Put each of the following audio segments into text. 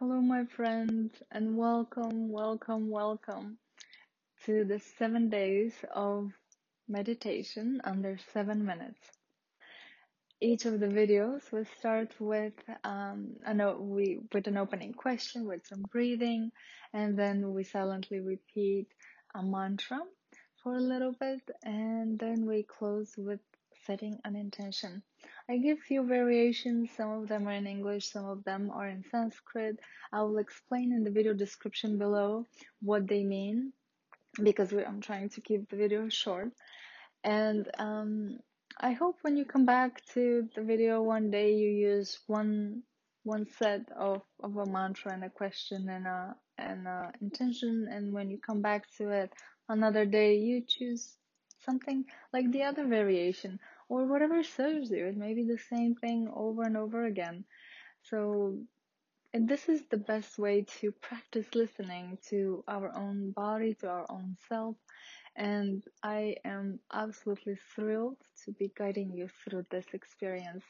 Hello, my friends, and welcome, welcome, welcome to the seven days of meditation under seven minutes. Each of the videos will start with um, an, we, with an opening question, with some breathing, and then we silently repeat a mantra for a little bit, and then we close with setting an intention. I give few variations, some of them are in English, some of them are in Sanskrit. I will explain in the video description below what they mean because I'm trying to keep the video short. And um, I hope when you come back to the video one day you use one one set of, of a mantra and a question and a and a intention and when you come back to it another day you choose something like the other variation or whatever serves you. It may be the same thing over and over again. So, this is the best way to practice listening to our own body, to our own self. And I am absolutely thrilled to be guiding you through this experience.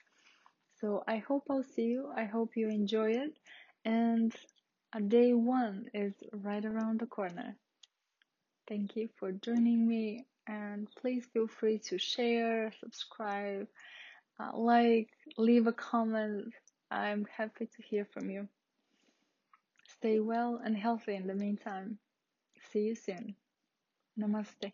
So I hope I'll see you. I hope you enjoy it. And day one is right around the corner. Thank you for joining me and please feel free to share, subscribe, uh, like, leave a comment. I'm happy to hear from you. Stay well and healthy in the meantime. See you soon. Namaste.